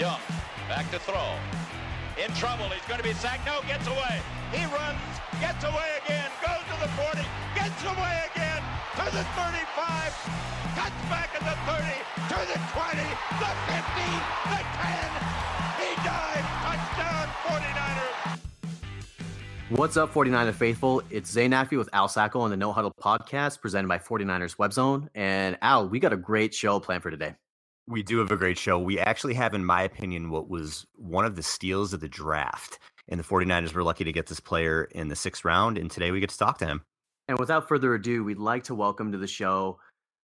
Young, back to throw. In trouble, he's going to be sacked. No, gets away. He runs, gets away again, goes to the 40, gets away again to the 35, cuts back at the 30, to the 20, the 50, the 10. He dives, touchdown, 49ers. What's up, 49er faithful? It's Zay Nafi with Al Sacco on the No Huddle podcast presented by 49ers WebZone. And Al, we got a great show planned for today. We do have a great show. We actually have, in my opinion, what was one of the steals of the draft. And the 49ers were lucky to get this player in the sixth round. And today we get to talk to him. And without further ado, we'd like to welcome to the show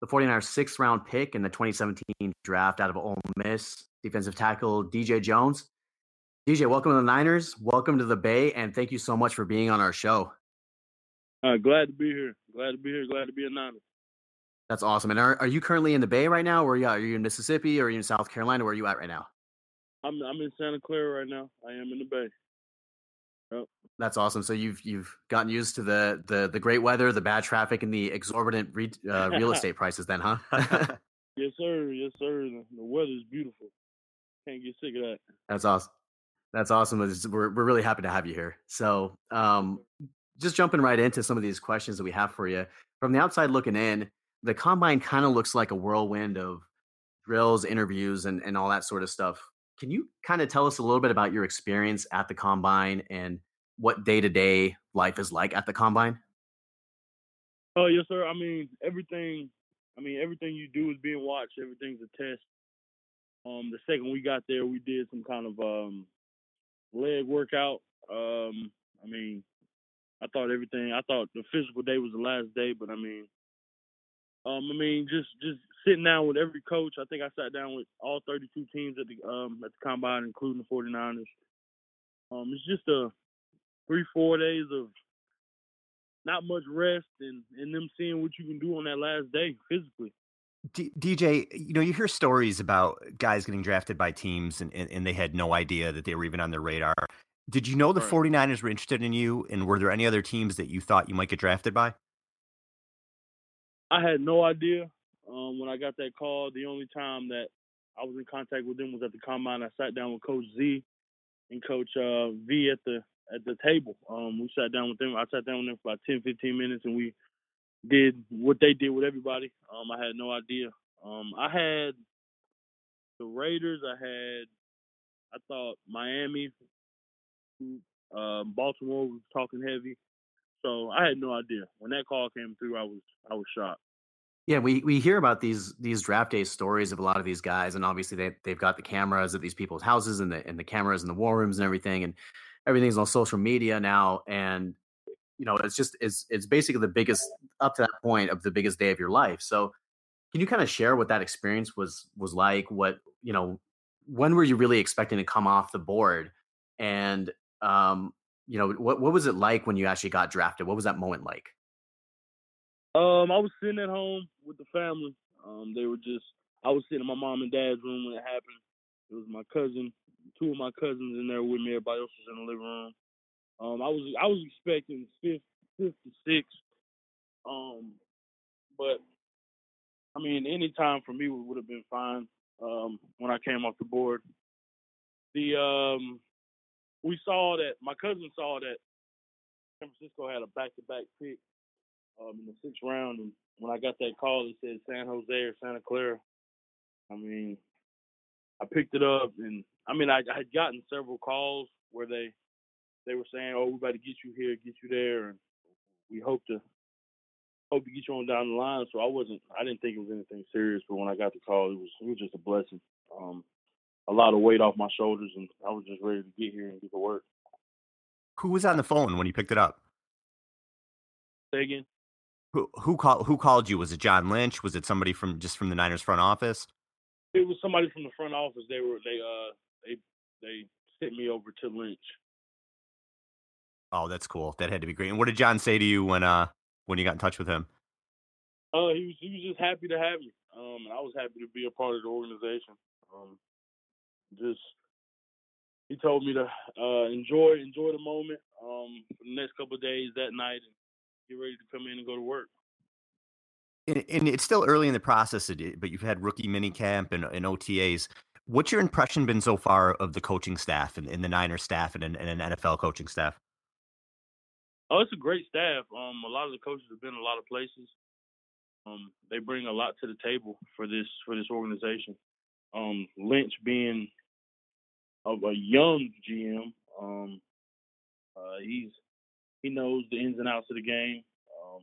the 49ers sixth round pick in the 2017 draft out of Ole Miss, defensive tackle DJ Jones. DJ, welcome to the Niners. Welcome to the Bay, and thank you so much for being on our show. Uh, glad to be here. Glad to be here. Glad to be a Niner. That's awesome. And are, are you currently in the Bay right now? Or are you, are you in Mississippi or are you in South Carolina? Where are you at right now? I'm I'm in Santa Clara right now. I am in the Bay. Yep. That's awesome. So you've you've gotten used to the the the great weather, the bad traffic, and the exorbitant re, uh, real estate prices, then, huh? yes, sir. Yes, sir. The, the weather is beautiful. Can't get sick of that. That's awesome. That's awesome. We're we're really happy to have you here. So, um, just jumping right into some of these questions that we have for you from the outside looking in, the combine kind of looks like a whirlwind of drills, interviews, and and all that sort of stuff. Can you kind of tell us a little bit about your experience at the combine and what day to day life is like at the combine? Oh yes, sir. I mean everything. I mean everything you do is being watched. Everything's a test. Um, the second we got there, we did some kind of um, leg workout. Um, I mean, I thought everything. I thought the physical day was the last day, but I mean, um, I mean, just just sitting down with every coach. I think I sat down with all 32 teams at the um at the combine, including the 49ers. Um, it's just a three four days of not much rest and and them seeing what you can do on that last day physically. D- DJ, you know, you hear stories about guys getting drafted by teams and, and, and, they had no idea that they were even on their radar. Did you know the right. 49ers were interested in you? And were there any other teams that you thought you might get drafted by? I had no idea. Um, when I got that call, the only time that I was in contact with them was at the combine. I sat down with Coach Z and Coach uh, V at the at the table. Um, we sat down with them. I sat down with them for about 10, 15 minutes, and we did what they did with everybody. Um, I had no idea. Um, I had the Raiders. I had, I thought Miami, uh, Baltimore was talking heavy. So I had no idea when that call came through. I was I was shocked. Yeah, we, we hear about these these draft day stories of a lot of these guys, and obviously they they've got the cameras at these people's houses and the and the cameras in the war rooms and everything, and everything's on social media now. And you know, it's just it's it's basically the biggest up to that point of the biggest day of your life. So, can you kind of share what that experience was was like? What you know, when were you really expecting to come off the board? And um, you know, what what was it like when you actually got drafted? What was that moment like? Um, I was sitting at home with the family. Um, they were just I was sitting in my mom and dad's room when it happened. It was my cousin, two of my cousins in there with me. Everybody else was in the living room. Um, I was I was expecting fifth, fifth to sixth. Um, but I mean, any time for me would have been fine. Um, when I came off the board, the um, we saw that my cousin saw that San Francisco had a back-to-back pick um, in the sixth round, and when I got that call, it said San Jose or Santa Clara. I mean, I picked it up, and I mean, I, I had gotten several calls where they they were saying, "Oh, we about to get you here, get you there," and we hope to hope to get you on down the line. So I wasn't, I didn't think it was anything serious. But when I got the call, it was it was just a blessing. Um, a lot of weight off my shoulders, and I was just ready to get here and get to work. Who was on the phone when you picked it up? Say again. Who who called who called you? Was it John Lynch? Was it somebody from just from the Niners front office? It was somebody from the front office. They were they uh they they sent me over to Lynch. Oh, that's cool. That had to be great. And what did John say to you when uh when you got in touch with him? Uh, he was he was just happy to have me. Um, and I was happy to be a part of the organization. Um, just he told me to uh enjoy enjoy the moment um for the next couple of days that night and get ready to come in and go to work. And, and it's still early in the process, but you've had rookie mini camp and, and OTAs. What's your impression been so far of the coaching staff and, and the Niners staff and, and an NFL coaching staff? Oh, it's a great staff. Um, a lot of the coaches have been in a lot of places. Um, they bring a lot to the table for this for this organization. Um, Lynch being of a young GM, um, uh, he's he knows the ins and outs of the game. Um,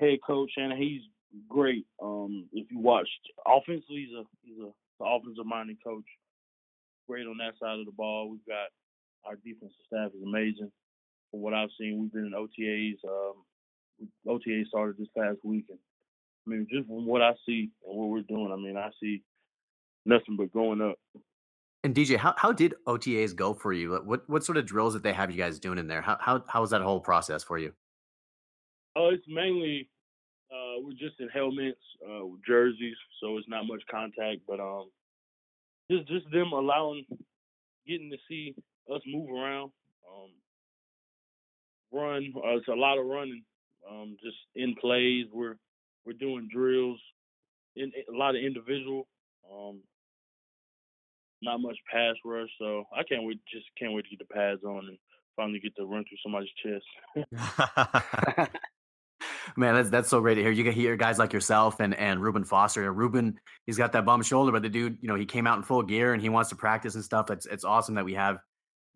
head coach, and he's great. Um, if you watched offensively, he's a he's a offensive minded coach. Great on that side of the ball. We've got our defensive staff is amazing. From what I've seen, we've been in OTAs. Um, OTA started this past week, and I mean, just from what I see and what we're doing, I mean, I see nothing but going up. And DJ, how, how did OTAs go for you? What what sort of drills did they have you guys doing in there? How how how was that whole process for you? Oh, it's mainly uh, we're just in helmets, uh, jerseys, so it's not much contact. But um, just just them allowing, getting to see us move around, um, run. Uh, it's a lot of running, um, just in plays. We're we're doing drills, in a lot of individual. Um, not much pass rush, so I can't wait. Just can't wait to get the pads on and finally get to run through somebody's chest. Man, that's that's so great to hear. You can hear guys like yourself and and Reuben Foster. Reuben, he's got that bum shoulder, but the dude, you know, he came out in full gear and he wants to practice and stuff. It's it's awesome that we have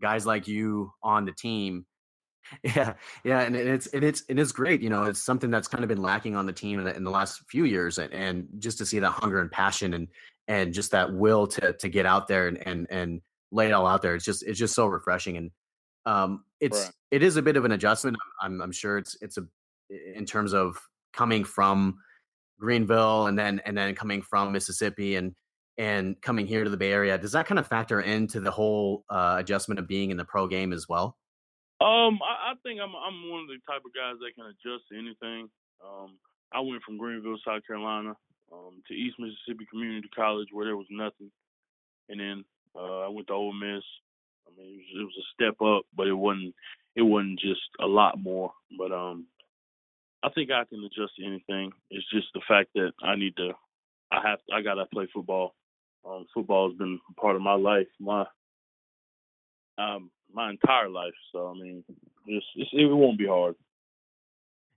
guys like you on the team. Yeah, yeah, and it's and it's it is great. You know, it's something that's kind of been lacking on the team in the, in the last few years, and, and just to see that hunger and passion and and just that will to to get out there and and and lay it all out there. It's just it's just so refreshing and um it's right. it is a bit of an adjustment. I'm I'm sure it's it's a in terms of coming from Greenville and then and then coming from Mississippi and and coming here to the Bay Area. Does that kind of factor into the whole uh, adjustment of being in the pro game as well? Um, I, I think I'm I'm one of the type of guys that can adjust to anything. Um, I went from Greenville, South Carolina, um, to East Mississippi Community College where there was nothing, and then uh, I went to Ole Miss. I mean, it was, it was a step up, but it wasn't it wasn't just a lot more. But um, I think I can adjust to anything. It's just the fact that I need to. I have. I gotta play football. Um, football has been part of my life, my um, my entire life. So I mean, just it won't be hard.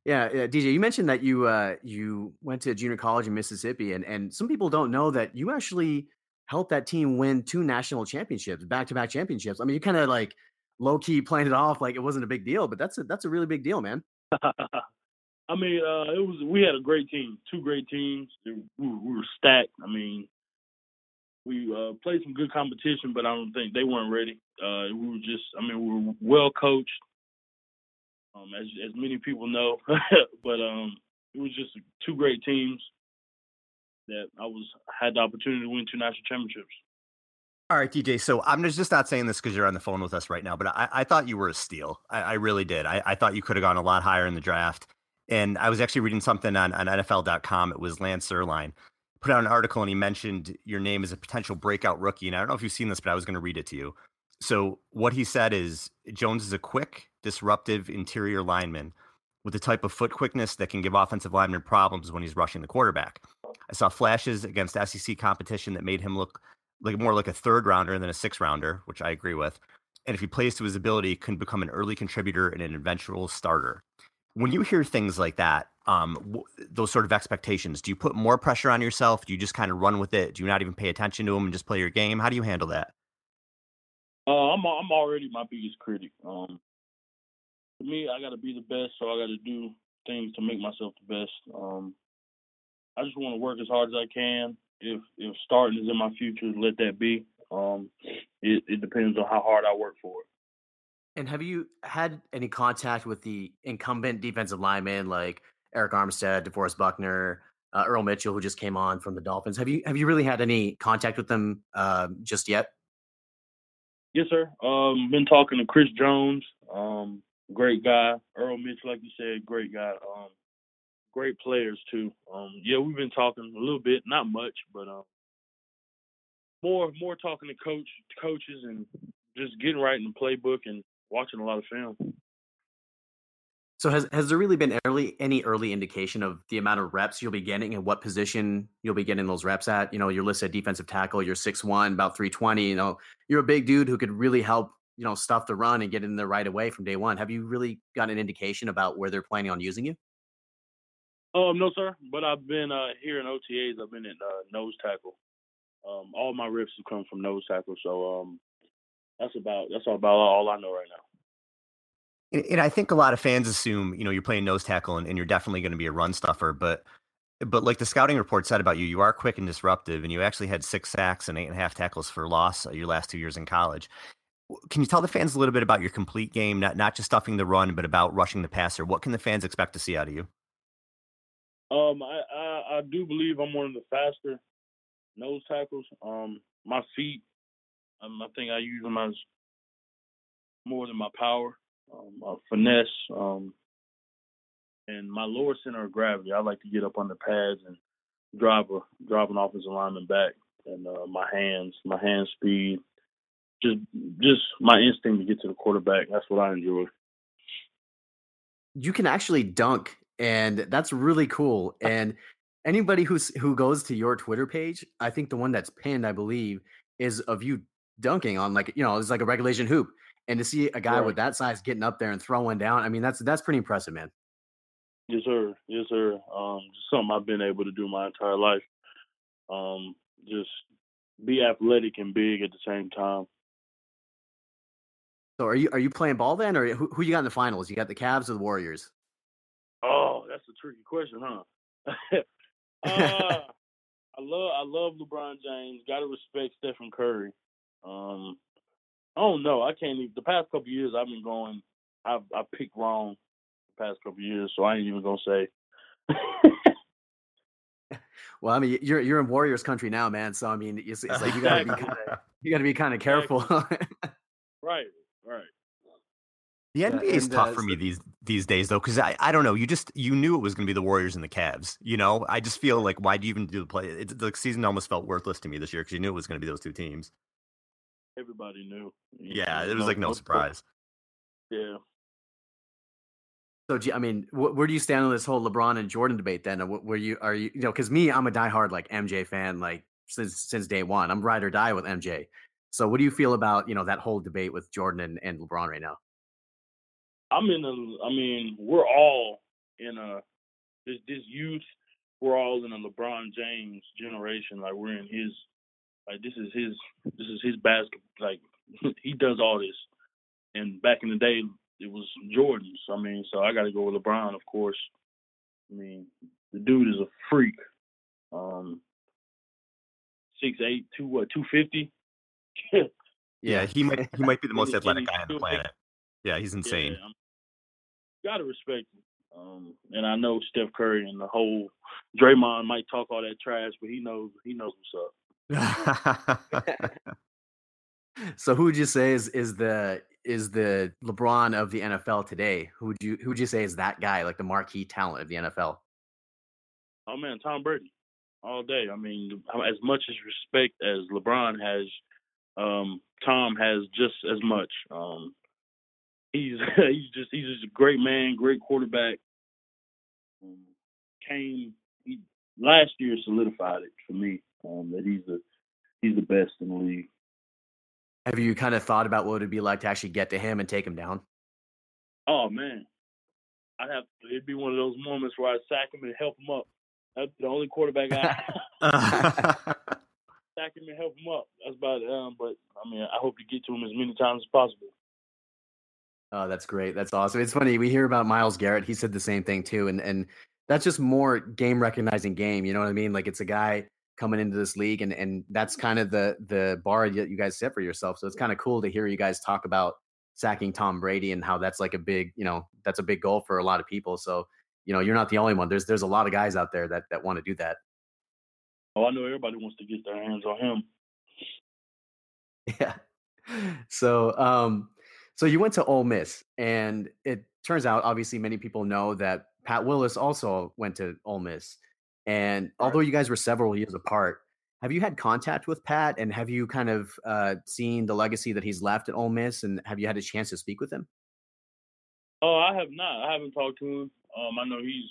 Yeah, yeah, DJ, you mentioned that you uh, you went to junior college in Mississippi, and and some people don't know that you actually helped that team win two national championships, back to back championships. I mean, you kind of like low key playing it off like it wasn't a big deal, but that's a that's a really big deal, man. I mean, uh, it was we had a great team, two great teams. We were, we were stacked. I mean, we uh, played some good competition, but I don't think they weren't ready. Uh, we were just, I mean, we were well coached, um, as as many people know. but um, it was just two great teams that I was had the opportunity to win two national championships. All right, DJ. So I'm just not saying this because you're on the phone with us right now, but I, I thought you were a steal. I, I really did. I, I, thought you could have gone a lot higher in the draft. And I was actually reading something on, on NFL.com. It was Lance Zierlein put out an article and he mentioned your name as a potential breakout rookie. And I don't know if you've seen this, but I was going to read it to you. So what he said is Jones is a quick, disruptive interior lineman with the type of foot quickness that can give offensive linemen problems when he's rushing the quarterback. I saw flashes against SEC competition that made him look like more like a third rounder than a six rounder, which I agree with. And if he plays to his ability, can become an early contributor and an eventual starter when you hear things like that, um, w- those sort of expectations, do you put more pressure on yourself? Do you just kind of run with it? Do you not even pay attention to them and just play your game? How do you handle that? Uh, I'm I'm already my biggest critic. Um, for me, I got to be the best, so I got to do things to make myself the best. Um, I just want to work as hard as I can. If if starting is in my future, let that be. Um, it, it depends on how hard I work for it. And have you had any contact with the incumbent defensive linemen like Arik Armstead, DeForest Buckner, uh, Earl Mitchell, who just came on from the Dolphins? Have you have you really had any contact with them uh, just yet? Yes, sir. Um, been talking to Chris Jones, um, great guy. Earl Mitch, like you said, great guy. Um, great players too. Um, yeah, we've been talking a little bit, not much, but um, more more talking to coach coaches and just getting right in the playbook and watching a lot of film. So has has there really been early any early indication of the amount of reps you'll be getting and what position you'll be getting those reps at? You know, you're listed defensive tackle, you're six one, about 320, you know, you're a big dude who could really help, you know, stuff the run and get in there right away from day one. Have you really got an indication about where they're planning on using you? Um, no, sir. But I've been uh, here in OTAs. I've been in uh, nose tackle. Um, all my reps have come from nose tackle. So um, that's about that's all about all I know right now. And, and, I think a lot of fans assume, you know, you're playing nose tackle and, and you're definitely going to be a run stuffer. But, but like the scouting report said about you, you are quick and disruptive, and you actually had six sacks and eight and a half tackles for loss your last two years in college. Can you tell the fans a little bit about your complete game, not not just stuffing the run, but about rushing the passer? What can the fans expect to see out of you? Um, I, I, I do believe I'm one of the faster nose tackles. Um, my feet, um, I think I use them as more than my power um, finesse, um, and my lower center of gravity. I like to get up on the pads and drive a drive an offensive lineman back, and uh, my hands, my hand speed, just just my instinct to get to the quarterback. That's what I enjoy. You can actually dunk, and that's really cool. And anybody who's who goes to your Twitter page, I think the one that's pinned, I believe, is of you dunking on like you know it's like a regulation hoop and to see a guy right. with that size getting up there and throwing down, I mean, that's that's pretty impressive, man. Yes, sir. Yes, sir. Um, something I've been able to do my entire life. Um, just be athletic and big at the same time. So, are you are you playing ball then, or who, who you got in the finals? You got the Cavs or the Warriors? Oh, that's a tricky question, huh? uh, I love I love LeBron James. Got to respect Stephen Curry. Um, Oh no, I can't even. The past couple years, I've been going. I I picked wrong the past couple years, so I ain't even gonna say. well, I mean, you're you're in Warriors country now, man. So I mean, it's, it's like you gotta be kind of you gotta be kind of careful. right, right. The NBA is tough uh, for me these these days though, because I, I don't know. You just you knew it was going to be the Warriors and the Cavs. You know, I just feel like why do you even do the play? It, the season almost felt worthless to me this year because you knew it was going to be those two teams everybody knew. Yeah, it was like no surprise. Yeah. So, I mean, where do you stand on this whole LeBron and Jordan debate? Then, where you are you? You know, because me, I'm a diehard like MJ fan, like since since day one. I'm ride or die with MJ. So, what do you feel about you know that whole debate with Jordan and, and LeBron right now? I'm in a. I mean, we're all in a this this youth. We're all in a LeBron James generation. Like we're in his like this is his this is his basketball. Like he does all this. And back in the day, it was Jordan's. I mean, so I got to go with LeBron, of course. I mean, the dude is a freak. Um, six eight, two what, two fifty. yeah, he might he might be the most athletic guy on the planet. Yeah, he's insane. Yeah, gotta respect him. Um, and I know Steph Curry and the whole Draymond might talk all that trash, but he knows he knows what's up. so who would you say is is the is the LeBron of the NFL today? Who would you who would you say is that guy, like the marquee talent of the NFL? Oh man, Tom Brady, all day. I mean, as much as respect as LeBron has, um, Tom has just as much. Um, he's he's just he's just a great man, great quarterback. Um, came he, last year solidified it for me um, that he's the he's the best in the league. Have you kind of thought about what it'd be like to actually get to him and take him down? Oh man, I'd have it'd be one of those moments where I sack him and help him up. That's the only quarterback I sack him and help him up. That's about it. Um, but I mean, I hope to get to him as many times as possible. Oh, that's great. That's awesome. It's funny. We hear about Myles Garrett. He said the same thing too, and and that's just more game recognizing game. You know what I mean? Like it's a guy coming into this league and and that's kind of the the bar that you guys set for yourself so it's kind of cool to hear you guys talk about sacking Tom Brady and how that's like a big you know that's a big goal for a lot of people so you know you're not the only one there's there's a lot of guys out there that that want to do that oh I know everybody wants to get their hands on him yeah so um so you went to Ole Miss and it turns out obviously many people know that Pat Willis also went to Ole Miss and although you guys were several years apart, have you had contact with Pat and have you kind of uh, seen the legacy that he's left at Ole Miss and have you had a chance to speak with him? Oh, I have not. I haven't talked to him. Um, I know he's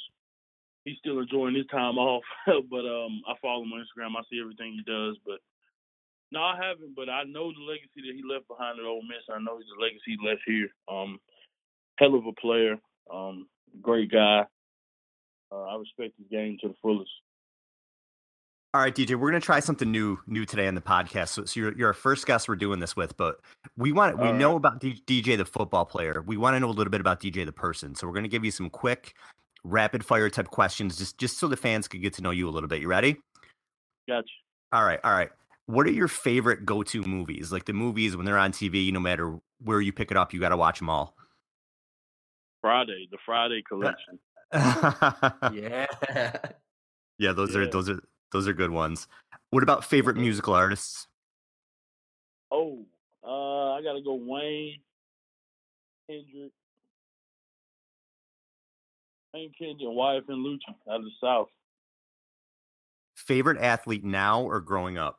he's still enjoying his time off, but um, I follow him on Instagram. I see everything he does, but no, I haven't. But I know the legacy that he left behind at Ole Miss. I know he's the legacy he left here. Um, hell of a player. Um, great guy. Uh, I respect his game to the fullest. All right, DJ, we're gonna try something new new today on the podcast. So, so you're you're our first guest we're doing this with, but we want we All know right. about D- DJ the football player. We want to know a little bit about DJ the person. So we're gonna give you some quick, rapid fire type questions, just just so the fans could get to know you a little bit. You ready? Gotcha. All right, all right. What are your favorite go to movies? Like the movies when they're on TV, no matter where you pick it up, you got to watch them all. Friday, the Friday collection. yeah. Yeah, those yeah. are those are those are good ones. What about favorite musical artists? Oh, uh, I gotta go Wayne, Kendrick, Wayne Kendrick, and Lucha out of the South. Favorite athlete now or growing up?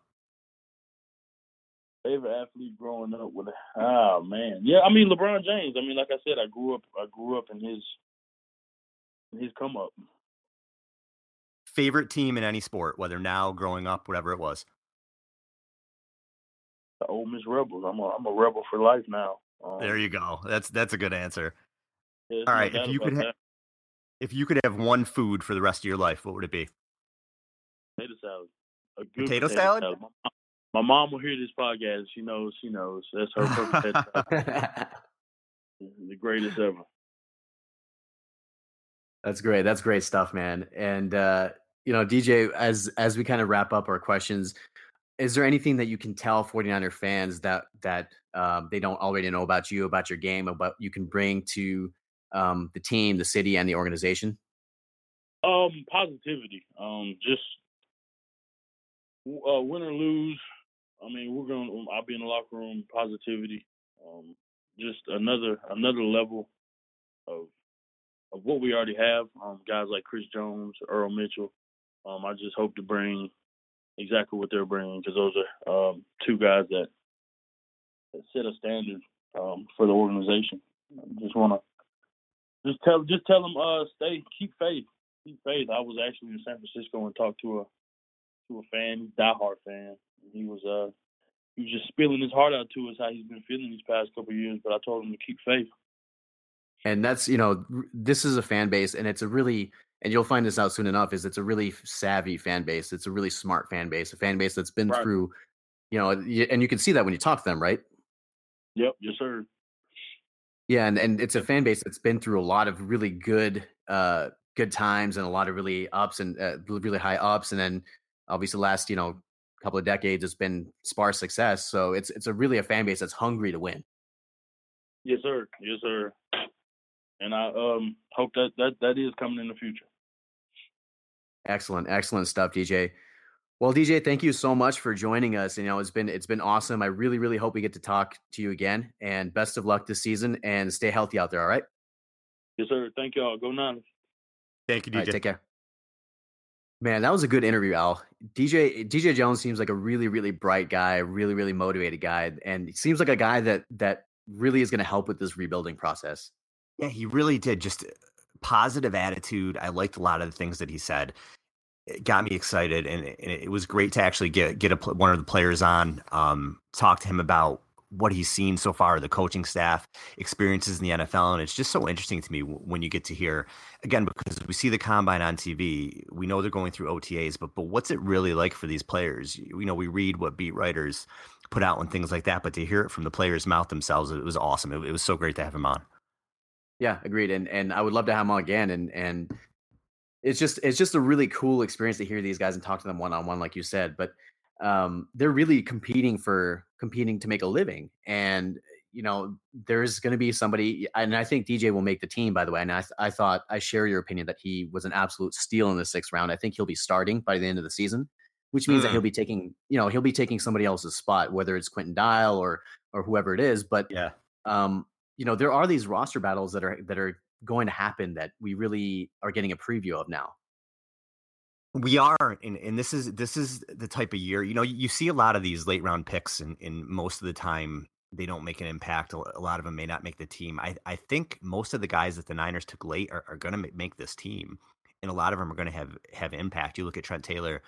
Favorite athlete growing up with oh man, yeah. I mean LeBron James. I mean, like I said, I grew up. I grew up in his in his come up favorite team in any sport, whether now, growing up, whatever it was? The Ole Miss Rebels. I'm a I'm a rebel for life now. Um, there you go. That's that's a good answer. Yeah, All right, if you could ha- if you could have one food for the rest of your life, what would it be? Potato salad. A good potato, potato salad. salad. My, my, mom will hear this podcast. She knows. She knows. That's her perfect. the greatest ever. That's great. That's great stuff, man. And uh, you know, DJ, as as we kind of wrap up our questions, is there anything that you can tell 49er fans that that um, they don't already know about you, about your game, about you can bring to um, the team, the city, and the organization? Um, positivity. Um, just uh, win or lose. I mean, we're gonna. I'll be in the locker room. Positivity. Um, just another another level of of what we already have. Um, guys like Chris Jones, Earl Mitchell, um, I just hope to bring exactly what they're bringing because those are um, two guys that, that set a standard um, for the organization. I just want to just tell just tell them uh, stay keep faith keep faith. I was actually in San Francisco and talked to a to a fan, diehard fan. He was uh he was just spilling his heart out to us how he's been feeling these past couple years. But I told him to keep faith. And that's you know this is a fan base, and it's a really and you'll find this out soon enough is it's a really savvy fan base it's a really smart fan base a fan base that's been right. through you know and you can see that when you talk to them right yep yes sir yeah and, and it's a fan base that's been through a lot of really good uh good times and a lot of really ups and uh, really high ups and then obviously the last you know couple of decades it's been sparse success so it's it's a really a fan base that's hungry to win yes sir yes sir and I um, hope that, that that is coming in the future. Excellent, excellent stuff, DJ. Well, DJ, thank you so much for joining us. You know, it's been it's been awesome. I really, really hope we get to talk to you again. And best of luck this season. And stay healthy out there. All right. Yes, sir. Thank you all. Go Niners. Thank you, DJ. Right, take care. Man, that was a good interview, Al. DJ DJ Jones seems like a really, really bright guy, really, really motivated guy, and seems like a guy that that really is going to help with this rebuilding process. Yeah, he really did. Just uh, positive attitude. I liked a lot of the things that he said. It got me excited, and it, it was great to actually get get a, one of the players on, um, talk to him about what he's seen so far, the coaching staff experiences in the NFL, and it's just so interesting to me when you get to hear again because we see the combine on TV, we know they're going through OTAs, but but what's it really like for these players? You know, we read what beat writers put out and things like that, but to hear it from the players' mouth themselves, it was awesome. It, it was so great to have him on. Yeah, agreed. And and I would love to have him on again. And and it's just it's just a really cool experience to hear these guys and talk to them one on one, like you said. But um, they're really competing for competing to make a living, and you know there's going to be somebody, and I think DJ will make the team. By the way, and I I thought I share your opinion that he was an absolute steal in the sixth round. I think he'll be starting by the end of the season, which means mm. that he'll mm. be taking you know he'll be taking somebody else's spot, whether it's Quinton Dial or or whoever it is. But yeah, um, you know there are these roster battles that are that are going to happen that we really are getting a preview of now we are and, and this is this is the type of year you know you see a lot of these late round picks and in most of the time they don't make an impact. A lot of them may not make the team. I, I think most of the guys that the Niners took late are, are going to make this team, and a lot of them are going to have have impact. You look at Trent Taylor,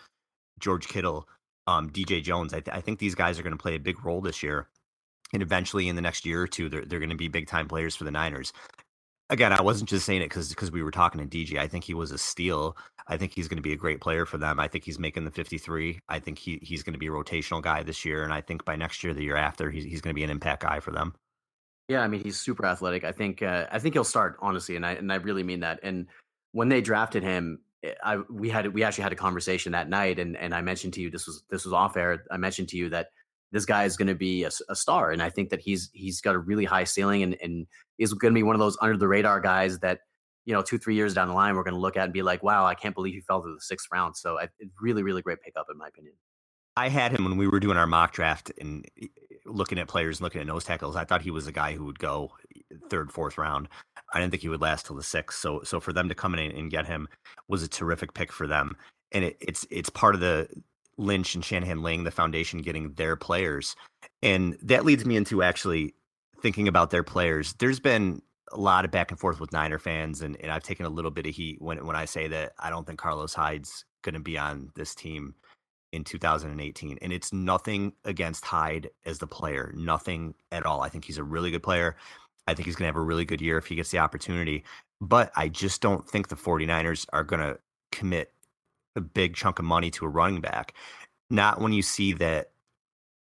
George Kittle, um, DJ Jones. I, th- I think these guys are going to play a big role this year, and eventually in the next year or two, they're they're going to be big time players for the Niners again, I wasn't just saying it because because we were talking to DJ. I think he was a steal. I think he's going to be a great player for them. I think he's making the 53. I think he he's going to be a rotational guy this year, and I think by next year, the year after, he's he's going to be an impact guy for them. Yeah, I mean he's super athletic. I think uh, I think he'll start honestly, and I and I really mean that. And when they drafted him, eh, I we had we actually had a conversation that night, and and I mentioned to you this was this was off air. I mentioned to you that this guy is going to be a, a, star, and I think that he's he's got a really high ceiling, and and is going to be one of those under the radar guys that you know two three years down the line we're going to look at and be like, wow, I can't believe he fell to the sixth round. So I, really really great pickup in my opinion. I had him when we were doing our mock draft and eh, looking at players and looking at nose tackles. I thought he was a guy who would go third, fourth round. I didn't think he would last till the sixth. So, so for them to come in and get him was a terrific pick for them. And it, it's it's part of the Lynch and Shanahan laying the foundation, getting their players. And that leads me into actually thinking about their players. There's been a lot of back and forth with Niner fans, and, and I've taken a little bit of heat when when I say that I don't think Carlos Hyde's going to be on this team in 2018. And it's nothing against Hyde as the player, nothing at all. I think he's a really good player. I think he's going to have a really good year if he gets the opportunity. But I just don't think the 49ers are going to commit a big chunk of money to a running back. Not when you see that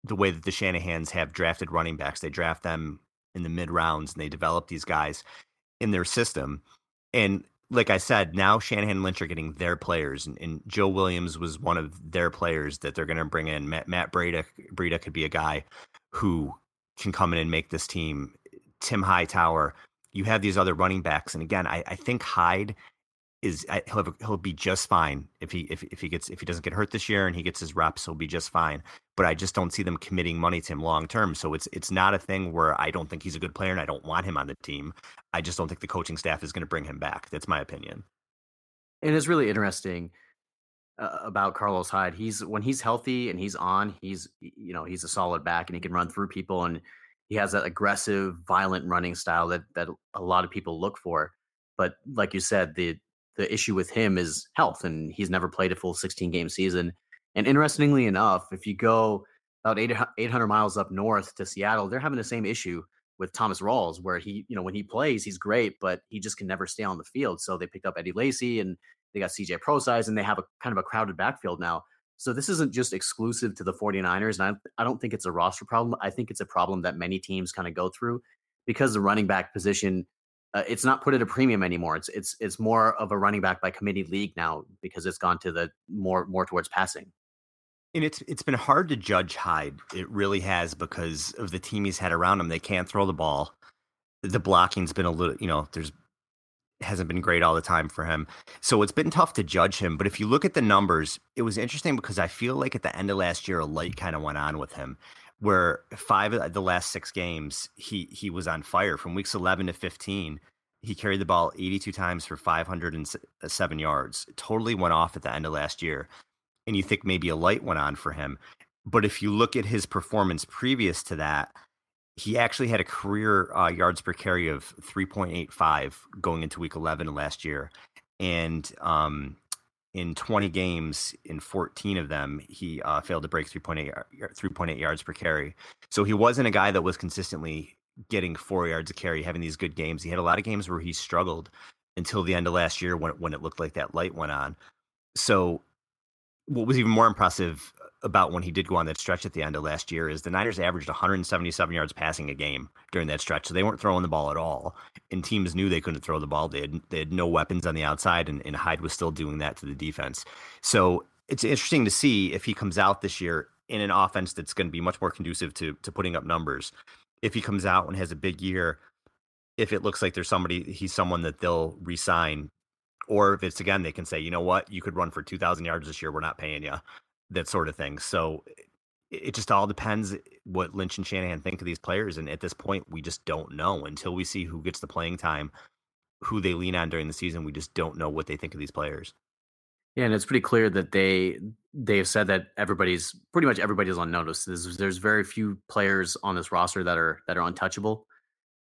the way that the Shanahans have drafted running backs, they draft them in the mid rounds and they develop these guys in their system. And like I said, now Shanahan and Lynch are getting their players, and, and Joe Williams was one of their players that they're going to bring in. Matt, Matt Breida, Breida could be a guy who can come in and make this team. Tim Hightower, you have these other running backs, and again, I, I think Hyde is he'll he'll be just fine if he if, if he gets if he doesn't get hurt this year and he gets his reps he'll be just fine. But I just don't see them committing money to him long term. So it's it's not a thing where I don't think he's a good player and I don't want him on the team. I just don't think the coaching staff is going to bring him back. That's my opinion. And it's really interesting uh, about Carlos Hyde. He's when he's healthy and he's on he's you know he's a solid back and he can run through people and he has that aggressive violent running style that that a lot of people look for. But like you said the the issue with him is health, and he's never played a full 16 game season. And interestingly enough, if you go about 800 uh, miles up north to Seattle, they're having the same issue with Thomas Rawls, where he, you know, when he plays, he's great, but he just can never stay on the field. So they picked up Eddie Lacy and they got CJ Prosise, and they have a kind of a crowded backfield now. So this isn't just exclusive to the 49ers. And I, I don't think it's a roster problem. I think it's a problem that many teams kind of go through because the running back position uh, it's not put at a premium anymore. It's it's it's more of a running back by committee league now because it's gone to the more more towards passing. And it's it's been hard to judge Hyde. It really has because of the team he's had around him. They can't throw the ball. The blocking's been a little, you know, there's hasn't been great all the time for him. So it's been tough to judge him. But if you look at the numbers, it was interesting because I feel like at the end of last year, a light kind of went on with him where five of the last six games he he was on fire. From weeks 11 to 15 he carried the ball 82 times for 507 yards. Totally went off at the end of last year and you think maybe a light went on for him. But if you look at his performance previous to that he actually had a career uh, yards per carry of 3.85 going into week 11 last year. And um, in 20 games, in 14 of them, he uh, failed to break 3.8 3.8 yards per carry. So he wasn't a guy that was consistently getting four yards a carry, having these good games. He had a lot of games where he struggled until the end of last year when when it looked like that light went on. So what was even more impressive uh, about when he did go on that stretch at the end of last year is the Niners averaged 177 yards passing a game during that stretch. So they weren't throwing the ball at all. And teams knew they couldn't throw the ball. They had, they had no weapons on the outside, and, and Hyde was still doing that to the defense. So it's interesting to see if he comes out this year in an offense that's going to be much more conducive to, to putting up numbers. If he comes out and has a big year, if it looks like there's somebody, he's someone that they'll resign or if it's again they can say you know what you could run for 2000 yards this year we're not paying you that sort of thing. So it just all depends eh, what Lynch and Shanahan think of these players. And at this point, we just don't know until we see who gets the playing time, who they lean on during the season. We just don't know what they think of these players. Yeah, and it's pretty clear that they they've said that everybody's pretty much everybody's on notice. There's, there's very few players on this roster that are that are untouchable,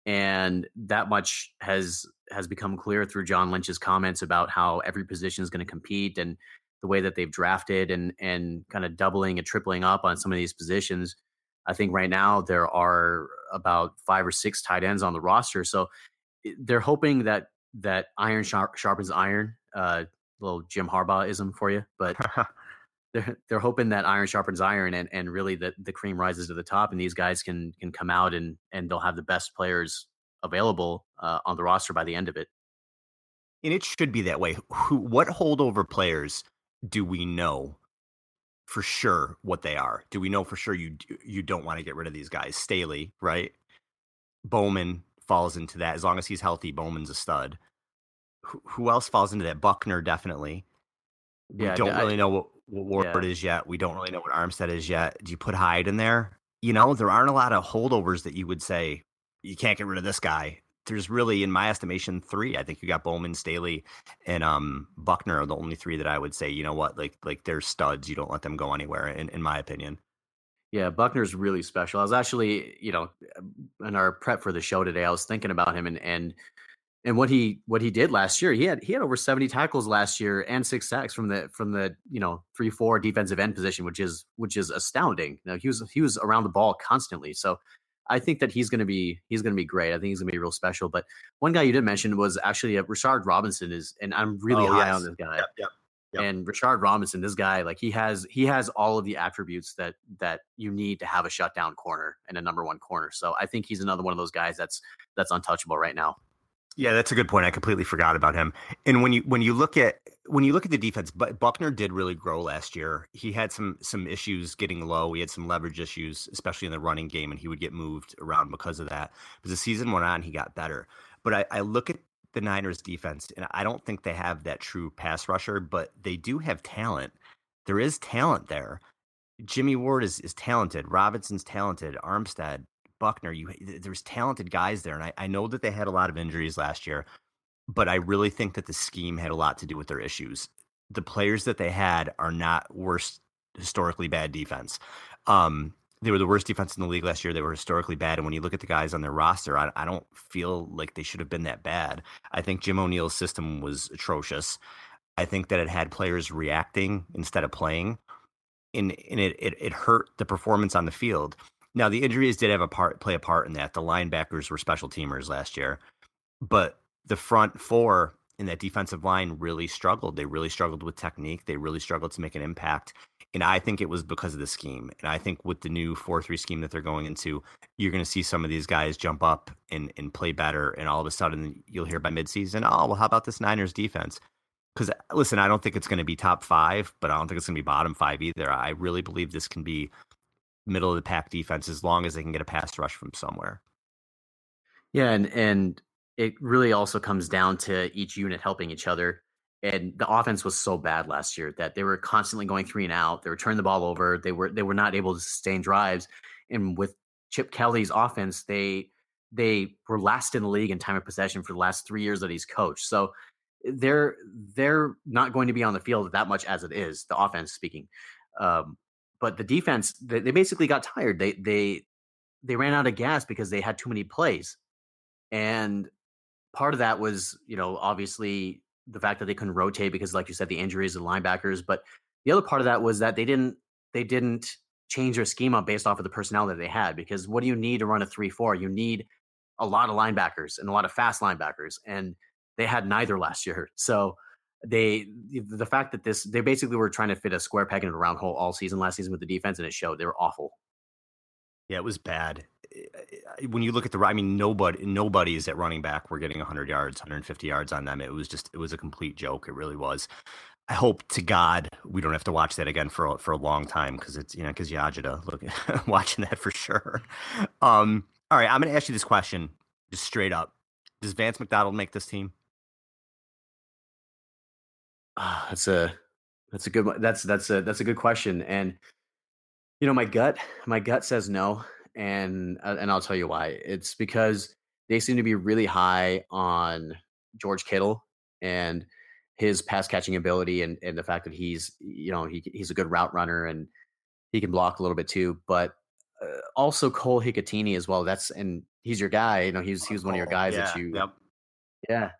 and that much has has become clear through John Lynch's comments about how every position is going to compete and the way that they've drafted and and kind of doubling and tripling up on some of these positions. I think right now there are about five or six tight ends on the roster, so they're hoping that that iron sharp, sharpens iron. Uh, little Jim Harbaugh ism for you, but they're they're hoping that iron sharpens iron and and really that the cream rises to the top and these guys can can come out and and they'll have the best players available uh, on the roster by the end of it. And it should be that way. Who what holdover players do we know for sure what they are? Do we know for sure you you don't want to get rid of these guys? Staley, right? Bowman falls into that. As long as he's healthy, Bowman's a stud. Who, who else falls into that? Buckner definitely. We yeah, don't I, really know what, what Ward yeah. is yet. We don't really know what Armstead is yet. Do you put Hyde in there? You know, there aren't a lot of holdovers that you would say you can't get rid of this guy there's really, in my estimation, three. I think you got Bowman, Staley, and um, Buckner are the only three that I would say, you know what, like like they're studs. You don't let them go anywhere, in, in my opinion. Yeah, Buckner's really special. I was actually, you know, in our prep for the show today, I was thinking about him and and and what he what he did last year. He had he had over 70 tackles last year and six sacks from the from the, you know, 3-4 defensive end position, which is which is astounding. You know, he was he was around the ball constantly. So I think that he's going to be he's going to be great. I think he's going to be real special. But one guy you did mention was actually uh, Rashard Robinson is, and I'm really oh, high yes. on this guy. Yep, yep, yep. And Rashard Robinson, this guy, like he has he has all of the attributes that that you need to have a shutdown corner and a number one corner. So I think he's another one of those guys that's that's untouchable right now. Yeah, that's a good point. I completely forgot about him. And when you when you look at when you look at the defense, Buckner did really grow last year. He had some some issues getting low. He had some leverage issues, especially in the running game, and he would get moved around because of that. As the season went on, he got better. But I, I look at the Niners defense, and I don't think they have that true pass rusher, but they do have talent. There is talent there. Jimmy Ward is is talented. Robinson's talented. Armstead, Buckner, you there's talented guys there, and I, I know that they had a lot of injuries last year, but I really think that the scheme had a lot to do with their issues. The players that they had are not worst historically bad defense. Um, they were the worst defense in the league last year. They were historically bad. And when you look at the guys on their roster, I, I don't feel like they should have been that bad. I think Jim O'Neil's system was atrocious. I think that it had players reacting instead of playing. And, and it, it, it hurt the performance on the field. Now the injuries did have a part play a part in that. The linebackers were special teamers last year, but the front four in that defensive line really struggled. They really struggled with technique. They really struggled to make an impact. And I think it was because of the scheme. And I think with the new 4 3 scheme that they're going into, you're going to see some of these guys jump up and, and play better. And all of a sudden, you'll hear by midseason, oh, well, how about this Niners defense? Because listen, I don't think it's going to be top five, but I don't think it's going to be bottom five either. I really believe this can be middle of the pack defense as long as they can get a pass rush from somewhere. Yeah, and and it really also comes down to each unit helping each other. And the offense was so bad last year that they were constantly going three and out. They were turning the ball over. They were they were not able to sustain drives. And with Chip Kelly's offense, they they were last in the league in time of possession for the last three years that he's coached. So they're they're not going to be on the field that much as it is the offense speaking. Um, but the defense they, they basically got tired. They they they ran out of gas because they had too many plays, and part of that was you know obviously the fact that they couldn't rotate because like you said the injuries and linebackers. But the other part of that was that they didn't they didn't change their schema based off of the personnel that they had. Because what do you need to run a three four? You need a lot of linebackers and a lot of fast linebackers, and they had neither last year. So they the fact that this they basically were trying to fit a square peg in a round hole all season last season with the defense and it showed. They were awful. Yeah it was bad. When you look at the i mean nobody nobody's at running back we're getting 100 yards 150 yards on them. It was just it was a complete joke. It really was. I hope to god we don't have to watch that again for a, for a long time because it's you know because yajida look watching that for sure. Um all right i'm gonna ask you this question just straight up. Does vance mcdonald make this team Ah, that's a that's a good that's that's a that's a good question, and you know my gut my gut says no, and uh, and I'll tell you why. It's because they seem to be really high on George Kittle and his pass catching ability and, and the fact that he's you know he, he's a good route runner and he can block a little bit too. But uh, also Cole Hikutini as well. That's and he's your guy. You know, he's he was one of your guys yeah, that you Yep. yeah.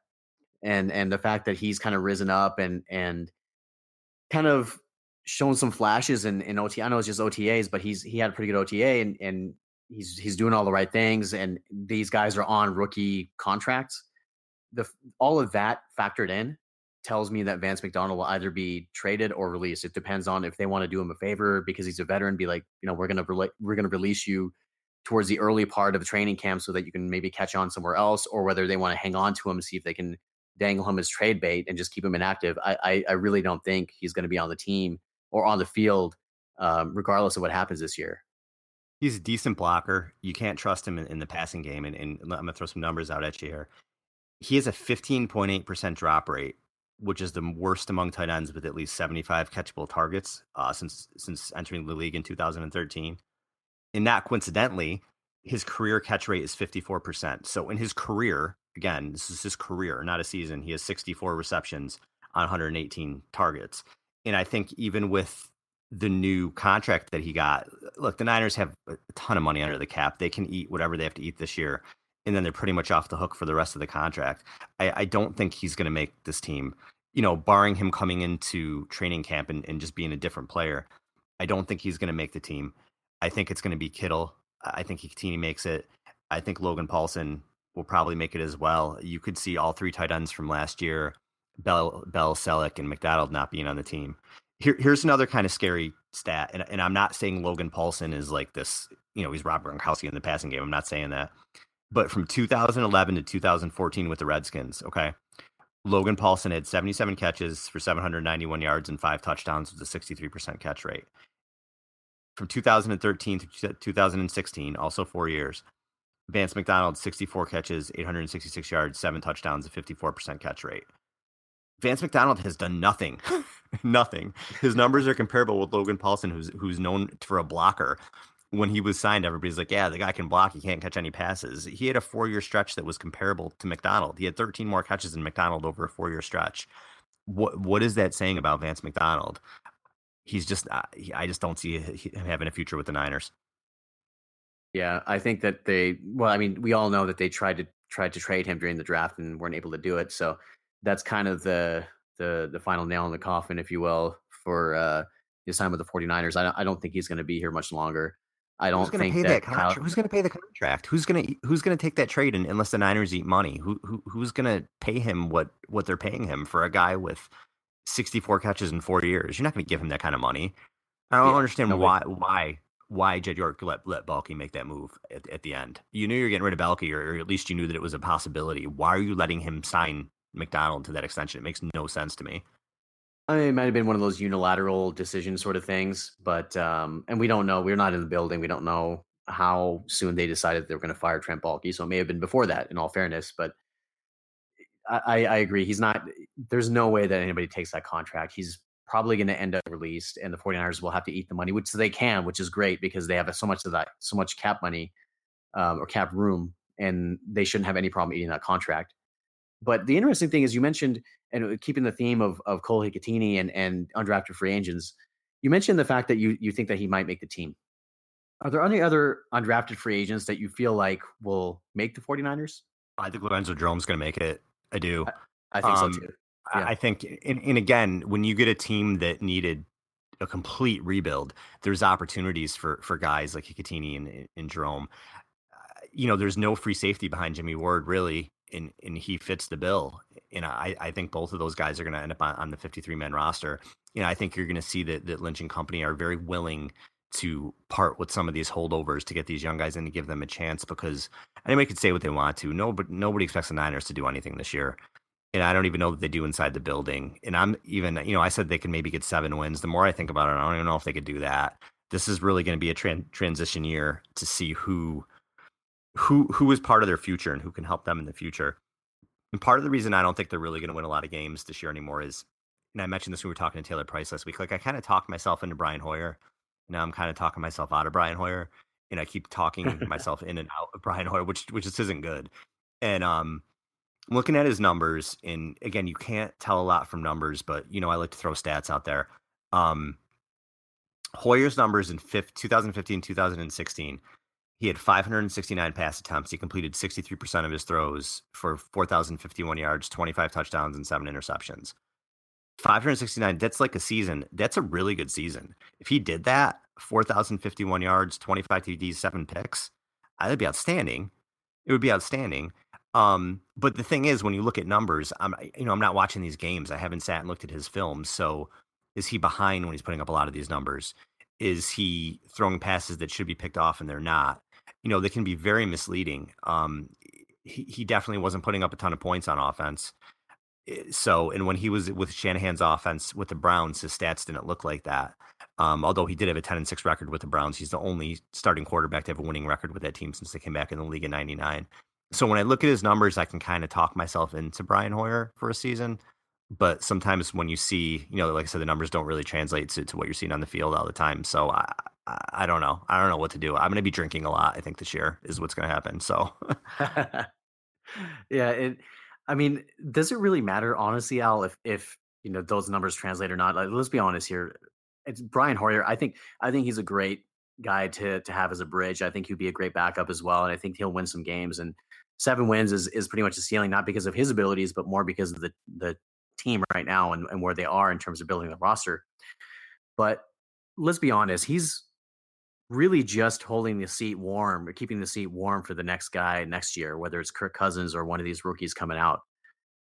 And and the fact that he's kind of risen up and and kind of shown some flashes in, in OTA. I know it's just OTAs, but he's he had a pretty good OTA and and he's he's doing all the right things. And these guys are on rookie contracts. The all of that factored in tells me that Vance McDonald will either be traded or released. It depends on if they want to do him a favor because he's a veteran. Be like, you know, we're gonna we're gonna release you towards the early part of the training camp so that you can maybe catch on somewhere else, or whether they want to hang on to him see if they can dangle him as trade bait and just keep him inactive. I I, I really don't think he's going to be on the team or on the field, um, regardless of what happens this year. He's a decent blocker. You can't trust him in, in the passing game. And, and I'm going to throw some numbers out at you here. He has a 15.8% drop rate, which is the worst among tight ends with at least 75 catchable targets uh, since since entering the league in 2013. And not coincidentally, his career catch rate is 54%. So in his career, again, this is his career, not a season, he has 64 receptions on 118 targets. And I think even with the new contract that he got, look, the Niners have a ton of money under the cap. They can eat whatever they have to eat this year. And then they're pretty much off the hook for the rest of the contract. I, I don't think he's going to make this team, you know, barring him coming into training camp and, and just being a different player. I don't think he's going to make the team. I think it's going to be Kittle. I think Hikutini makes it. I think Logan Paulsen will probably make it as well. You could see all three tight ends from last year, Bell, Bell, Celek, and McDonald not being on the team. Here, here's another kind of scary stat, and, and I'm not saying Logan Paulsen is like this, you know, he's Rob Gronkowski in the passing game. I'm not saying that. But from 2011 to 2014 with the Redskins, okay, Logan Paulsen had 77 catches for 791 yards and five touchdowns with a 63% catch rate. From 2013 to 2016, also four years, Vance McDonald, 64 catches, 866 yards, seven touchdowns, a 54% catch rate. Vance McDonald has done nothing. nothing. His numbers are comparable with Logan Paulsen, who's who's known for a blocker. When he was signed, everybody's like, "Yeah, the guy can block. He can't catch any passes." He had a four-year stretch that was comparable to McDonald. He had 13 more catches than McDonald over a four-year stretch. What what is that saying about Vance McDonald? He's just I just don't see him having a future with the Niners. Yeah, I think that they. Well, I mean, we all know that they tried to tried to trade him during the draft and weren't able to do it. So that's kind of the the the final nail in the coffin, if you will, for uh, his time with the 49ers. I don't, I don't think he's going to be here much longer. I don't who's gonna think pay that, that Kyle, contract? Who's going to pay the contract? Who's going to who's going to take that trade in, unless the Niners eat money? Who, who who's going to pay him what what they're paying him for a guy with 64 catches in four years? You're not going to give him that kind of money. I don't Yeah, understand nobody- why why why Jed York let let Baalke make that move at, at the end. You knew you were getting rid of Baalke, or, at least you knew that it was a possibility. Why are you letting him sign McDonald to that extension? It makes no sense to me. I mean, it might have been one of those unilateral decision sort of things, but um, and we don't know. We're not in the building. We don't know how soon they decided they were going to fire Trent Baalke. So it may have been before that, in all fairness. But I I agree. He's not. There's no way that anybody takes that contract. He's probably going to end up released, and the 49ers will have to eat the money, which they can, which is great because they have so much of that, so much cap money um, or cap room, and they shouldn't have any problem eating that contract. But the interesting thing is, you mentioned and keeping the theme of of Cole Hikutini and and undrafted free agents, you mentioned the fact that you you think that he might make the team. Are there any other undrafted free agents that you feel like will make the 49ers? I think Lorenzo Jerome's going to make it. I do. I think Um, so too. I- Yeah. I think, and, and again, when you get a team that needed a complete rebuild, there's opportunities for for guys like Hikutini and, and Jerome. Uh, You know, there's no free safety behind Jimmy Ward, really, and and he fits the bill. And I, I think both of those guys are going to end up on, on the 53 man roster. You know, I think you're going to see that that Lynch and company are very willing to part with some of these holdovers to get these young guys in to give them a chance because anybody could say what they want to. No, but nobody expects the Niners to do anything this year and I don't even know what they do inside the building. And I'm even, you know, I said they can maybe get seven wins. The more I think about it, I don't even know if they could do that. This is really going to be a tran- transition year to see who, who, who is part of their future and who can help them in the future. And part of the reason I don't think they're really going to win a lot of games this year anymore is, and I mentioned this when we were talking to Taylor Price last week. Like I kind of talked myself into Brian Hoyer. Now I'm kind of talking myself out of Brian Hoyer, and I keep talking myself in and out of Brian Hoyer, which which just isn't good. And um, looking at his numbers, and again, you can't tell a lot from numbers, but you know I like to throw stats out there. Um, Hoyer's numbers in 2015, 2016, he had 569 pass attempts. He completed 63% of his throws for 4,051 yards, 25 touchdowns, and seven interceptions. 569, that's like a season. That's a really good season. If he did that, 4,051 yards, 25 TDs, seven picks, that'd be outstanding. It would be outstanding. Um, but the thing is, when you look at numbers, I'm you know I'm not watching these games. I haven't sat and looked at his films. So is he behind when he's putting up a lot of these numbers? Is he throwing passes that should be picked off and they're not? You know, they can be very misleading. Um, he, he definitely wasn't putting up a ton of points on offense. Eh, so, and when he was with Shanahan's offense with the Browns, his stats didn't look like that. Um, although he did have a 10 and 6 record with the Browns, he's the only starting quarterback to have a winning record with that team since they came back in the league in 99. So when I look at his numbers, I can kind of talk myself into Brian Hoyer for a season. But sometimes when you see, you know, like I said, the numbers don't really translate to, to what you're seeing on the field all the time. So I, I, don't know. I don't know what to do. I'm going to be drinking a lot. I think this year is what's going to happen. So, yeah, it. I mean, does it really matter, honestly, Al, if if you know those numbers translate or not? Like, let's be honest here. It's Brian Hoyer. I think I think he's a great guy to to have as a bridge. I think he'd be a great backup as well, and I think he'll win some games. And seven wins is is pretty much the ceiling, not because of his abilities, but more because of the the team right now and, and where they are in terms of building the roster. But let's be honest, he's really just holding the seat warm or keeping the seat warm for the next guy next year, whether it's Kirk Cousins or one of these rookies coming out.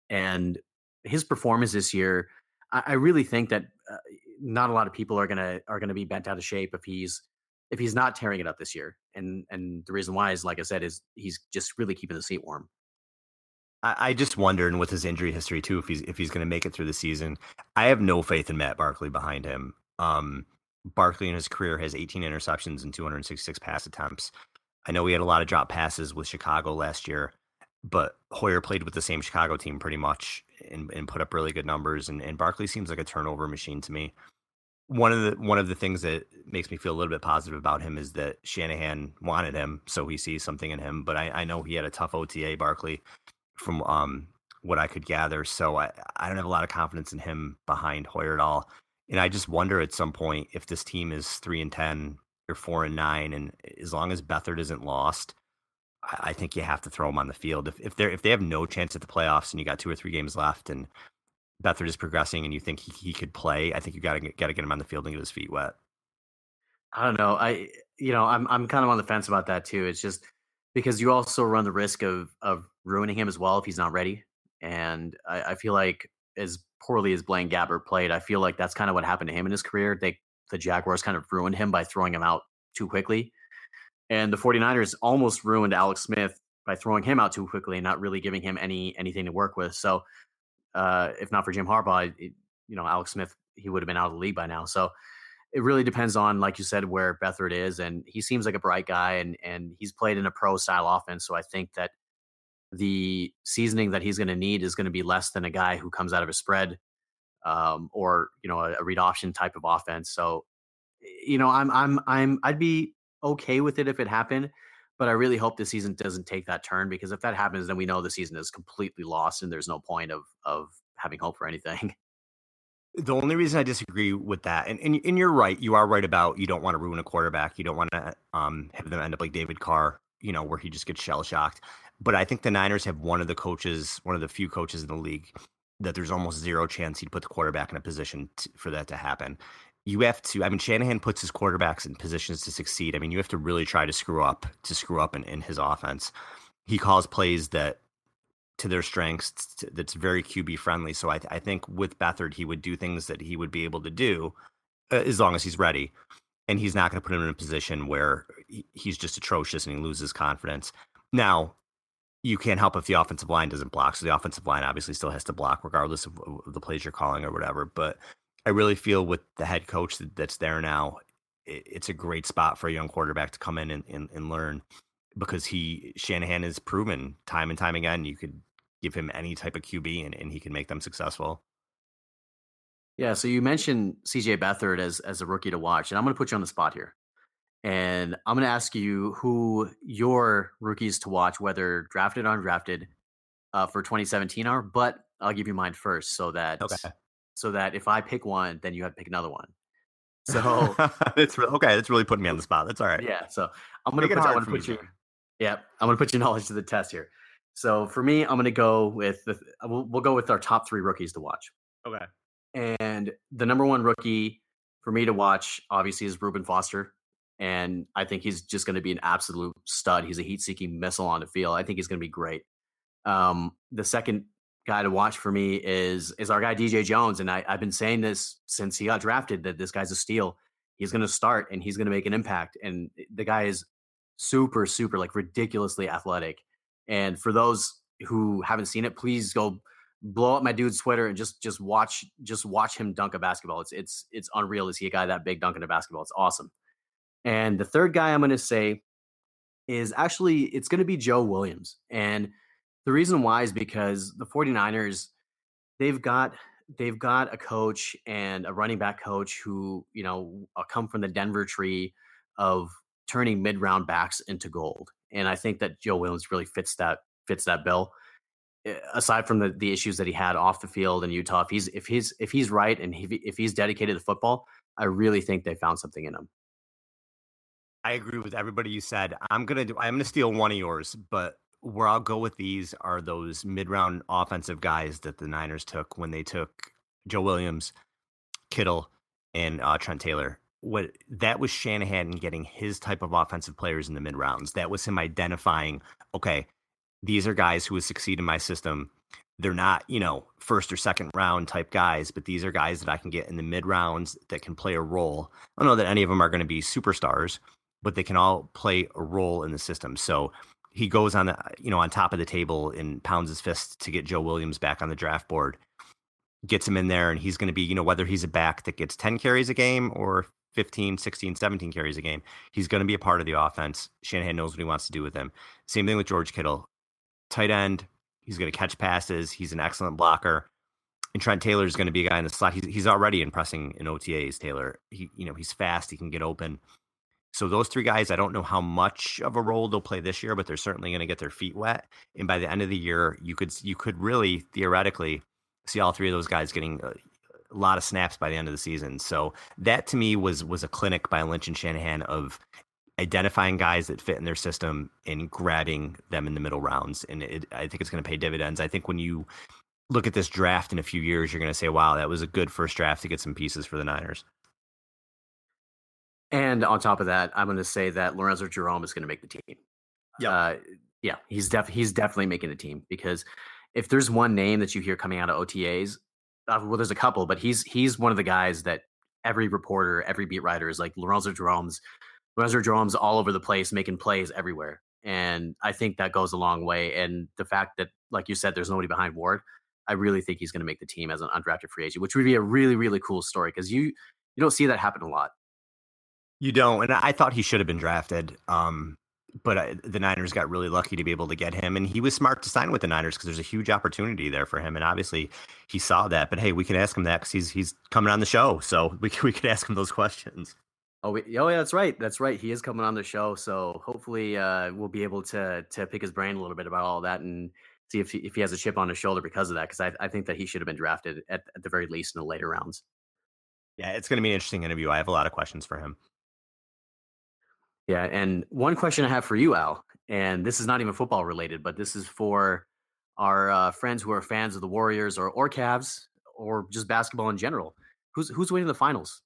And his performance this year, I, I really think that uh, not a lot of people are gonna are gonna be bent out of shape if he's if he's not tearing it up this year. And and the reason why is, like I said, is he's just really keeping the seat warm. I, I just wonder, and with his injury history too, if he's if he's going to make it through the season. I have no faith in Matt Barkley behind him. Um, Barkley in his career has 18 interceptions and 266 pass attempts. I know he had a lot of drop passes with Chicago last year, but Hoyer played with the same Chicago team pretty much and, and put up really good numbers. And, and Barkley seems like a turnover machine to me one of the one of the things that makes me feel a little bit positive about him is that Shanahan wanted him, so he sees something in him. But I, I know he had a tough OTA, Barkley, from um, what I could gather. So I, I don't have a lot of confidence in him behind Hoyer at all. And I just wonder at some point if this team is three and ten or four and nine, and as long as Beathard isn't lost, I, I think you have to throw him on the field. If if they if they have no chance at the playoffs and you got two or three games left and Beathard is progressing and you think he, he could play, I think you got to got to get him on the field and get his feet wet. I don't know. I you know I'm I'm kind of on the fence about that too. It's just because you also run the risk of of ruining him as well if he's not ready. And I, I feel like as poorly as Blaine Gabbert played, I feel like that's kind of what happened to him in his career. They the Jaguars kind of ruined him by throwing him out too quickly. And the 49ers almost ruined Alex Smith by throwing him out too quickly and not really giving him any anything to work with. So uh, if not for Jim Harbaugh, it, you know, Alex Smith, he would have been out of the league by now. So it really depends on, like you said, where Beathard is. And he seems like a bright guy and, and he's played in a pro style offense. So I think that the seasoning that he's going to need is going to be less than a guy who comes out of a spread um, or, you know, a, a read option type of offense. So, you know, I'm, I'm, I'm, I'd be okay with it if it happened but I really hope the season doesn't take that turn because if that happens, then we know the season is completely lost and there's no point of of having hope for anything. The only reason I disagree with that, and, and, and you're right, you are right about you don't want to ruin a quarterback. You don't want to um, have them end up like David Carr, you know, where he just gets shell shocked. But I think the Niners have one of the coaches, one of the few coaches in the league that there's almost zero chance he'd put the quarterback in a position to, for that to happen you have to. I mean, Shanahan puts his quarterbacks in positions to succeed. I mean, you have to really try to screw up to screw up in, in his offense. He calls plays that to their strengths that's very QB friendly. So I, I think with Beathard, he would do things that he would be able to do uh, as long as he's ready. And he's not going to put him in a position where he's just atrocious and he loses confidence. Now, you can't help if the offensive line doesn't block. So the offensive line obviously still has to block regardless of the plays you're calling or whatever. But I really feel with the head coach that's there now, it's a great spot for a young quarterback to come in and, and, and learn because he Shanahan has proven time and time again you could give him any type of QB and, and he can make them successful. Yeah, so you mentioned CJ Beathard as as a rookie to watch, and I'm going to put you on the spot here, and I'm going to ask you who your rookies to watch, whether drafted or undrafted, uh, for 2017 are, but I'll give you mine first so that Okay. So that if I pick one, then you have to pick another one. So that's re- okay. That's really putting me on the spot. That's all right. yeah, so I'm gonna Make put, gonna put you. Zach. Yeah, I'm gonna put your knowledge to the test here. So for me, I'm gonna go with the. We'll, we'll go with our top three rookies to watch. Okay. And the number one rookie for me to watch, obviously, is Reuben Foster. And I think he's just going to be an absolute stud. He's a heat seeking missile on the field. I think he's going to be great. Um, the second guy to watch for me is is our guy DJ Jones. And I, I've been saying this since he got drafted that this guy's a steal. He's going to start and he's going to make an impact. And the guy is super, super, like ridiculously athletic. And for those who haven't seen it, please go blow up my dude's Twitter and just just watch just watch him dunk a basketball. It's it's it's unreal to see a guy that big dunking a basketball. It's awesome. And the third guy I'm going to say is actually it's going to be Joe Williams. And the reason why is because the 49ers they've got they've got a coach and a running back coach who, you know, uh, come from the Denver tree of turning mid-round backs into gold. And I think that Joe Williams really fits that fits that bill eh, aside from the, the issues that he had off the field in Utah, if he's if he's if he's right and he- if he's dedicated to football, I really think they found something in him. I agree with everybody you said. I'm gonna do. I'm gonna steal one of yours, but where I'll go with these are those mid-round offensive guys that the Niners took when they took Joe Williams, Kittle, and uh, Trent Taylor. What that was Shanahan getting his type of offensive players in the mid rounds. That was him identifying. Okay, these are guys who would succeed in my system. They're not, you know, first or second round type guys, but these are guys that I can get in the mid rounds that can play a role. I don't know that any of them are going to be superstars, but they can all play a role in the system. So he goes on the, you know, on top of the table and pounds his fist to get Joe Williams back on the draft board, gets him in there, and he's going to be, you know, whether he's a back that gets 10 carries a game or 15, 16, 17 carries a game, he's going to be a part of the offense. Shanahan knows what he wants to do with him. Same thing with George Kittle. Tight end, he's going to catch passes. He's an excellent blocker. And Trent Taylor is going to be a guy in the slot. He's, he's already impressing in OTAs. Taylor, he you know he's fast. He can get open. So those three guys, I don't know how much of a role they'll play this year, but they're certainly going to get their feet wet. And by the end of the year, you could you could really theoretically see all three of those guys getting a, a lot of snaps by the end of the season. So that to me was was a clinic by Lynch and Shanahan of identifying guys that fit in their system and grabbing them in the middle rounds. And it, I think it's going to pay dividends. I think when you look at this draft in a few years, you're going to say, "Wow, that was a good first draft to get some pieces for the Niners." And on top of that, I'm going to say that Lorenzo Jerome is going to make the team. Yeah, Uh, yeah, he's def- he's definitely making the team because if there's one name that you hear coming out of OTAs, uh, well, there's a couple, but he's he's one of the guys that every reporter, every beat writer is like Lorenzo Jerome's. Lorenzo Jerome's all over the place, making plays everywhere, and I think that goes a long way. And the fact that, like you said, there's nobody behind Ward, I really think he's going to make the team as an undrafted free agent, which would be a really really cool story because you you don't see that happen a lot. You don't, and I thought he should have been drafted. Um, but I, the Niners got really lucky to be able to get him, and he was smart to sign with the Niners because there's a huge opportunity there for him, and obviously he saw that. But hey, we can ask him that because he's he's coming on the show, so we can, we could ask him those questions. Oh, we, oh yeah, that's right. That's right. He is coming on the show, so hopefully uh, we'll be able to to pick his brain a little bit about all that and see if he, if he has a chip on his shoulder because of that. Because I, I think that he should have been drafted at, at the very least in the later rounds. Yeah, it's going to be an interesting interview. I have a lot of questions for him. Yeah, and one question I have for you, Al, and this is not even football related, but this is for our uh, friends who are fans of the Warriors or or Cavs or just basketball in general. Who's who's winning the finals?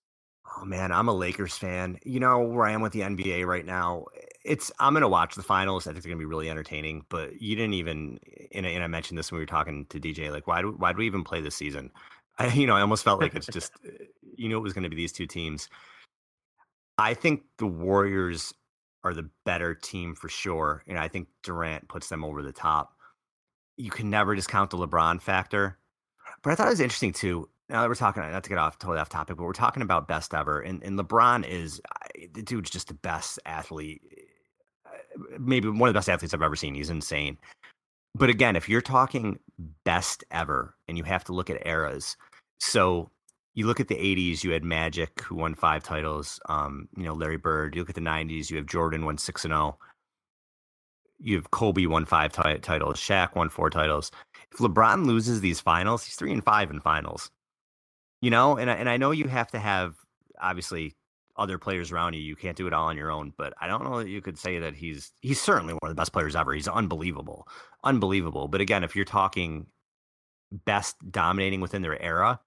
Oh man, I'm a Lakers fan. You know where I am with the NBA right now. It's I'm gonna watch the finals. I think they're gonna be really entertaining. But you didn't even, and, and I mentioned this when we were talking to DJ. Like, why do why do we even play this season? I, you know, I almost felt like it's just, uh, you know, it was to be these two teams. I think the Warriors are the better team for sure, and I think Durant puts them over the top. You can never discount the LeBron factor, but I thought it was interesting too. Now that we're talking, not to get off totally off topic, but we're talking about best ever, and, and LeBron is the dude's just the best athlete, uh, maybe one of the best athletes I've ever seen. He's insane. But again, if you're talking best ever, and you have to look at eras, so you look at the 80s, you had Magic, who won five titles. Um, you know, Larry Bird. You look at the 90s, you have Jordan, won six and zero. You have Kobe won five t- titles, Shaq won four titles. If LeBron loses these finals, he's three and five in finals. You know, and I, and I know you have to have obviously other players around you. You can't do it all on your own, but I don't know that you could say that he's he's certainly one of the best players ever. He's unbelievable, unbelievable. But again, if you're talking best dominating within their era,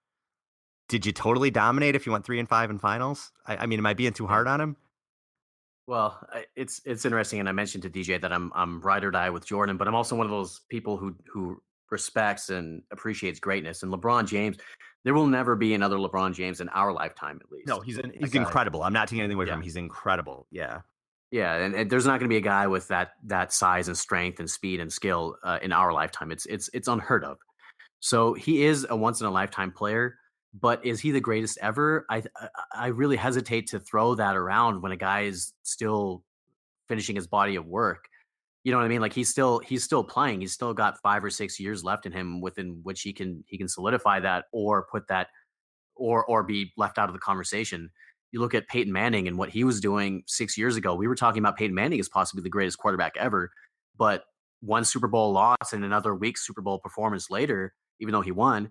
did you totally dominate if you went three and five in finals? I, I mean, am I being too hard on him? Well, it's it's interesting, and I mentioned to DJ that I'm I'm ride or die with Jordan, but I'm also one of those people who who respects and appreciates greatness. And LeBron James, there will never be another LeBron James in our lifetime, at least. No, he's an, he's incredible. I'm not taking anything away yeah. from him. He's incredible. Yeah. Yeah, and, and there's not going to be a guy with that that size and strength and speed and skill uh, in our lifetime. It's it's it's unheard of. So he is a once in a lifetime player, but is he the greatest ever? I I really hesitate to throw that around when a guy is still finishing his body of work. You know what I mean? Like he's still he's still playing. He's still got five or six years left in him, within which he can he can solidify that or put that or or be left out of the conversation. You look at Peyton Manning and what he was doing six years ago. We were talking about Peyton Manning as possibly the greatest quarterback ever, but one Super Bowl loss and another weak Super Bowl performance later, even though he won,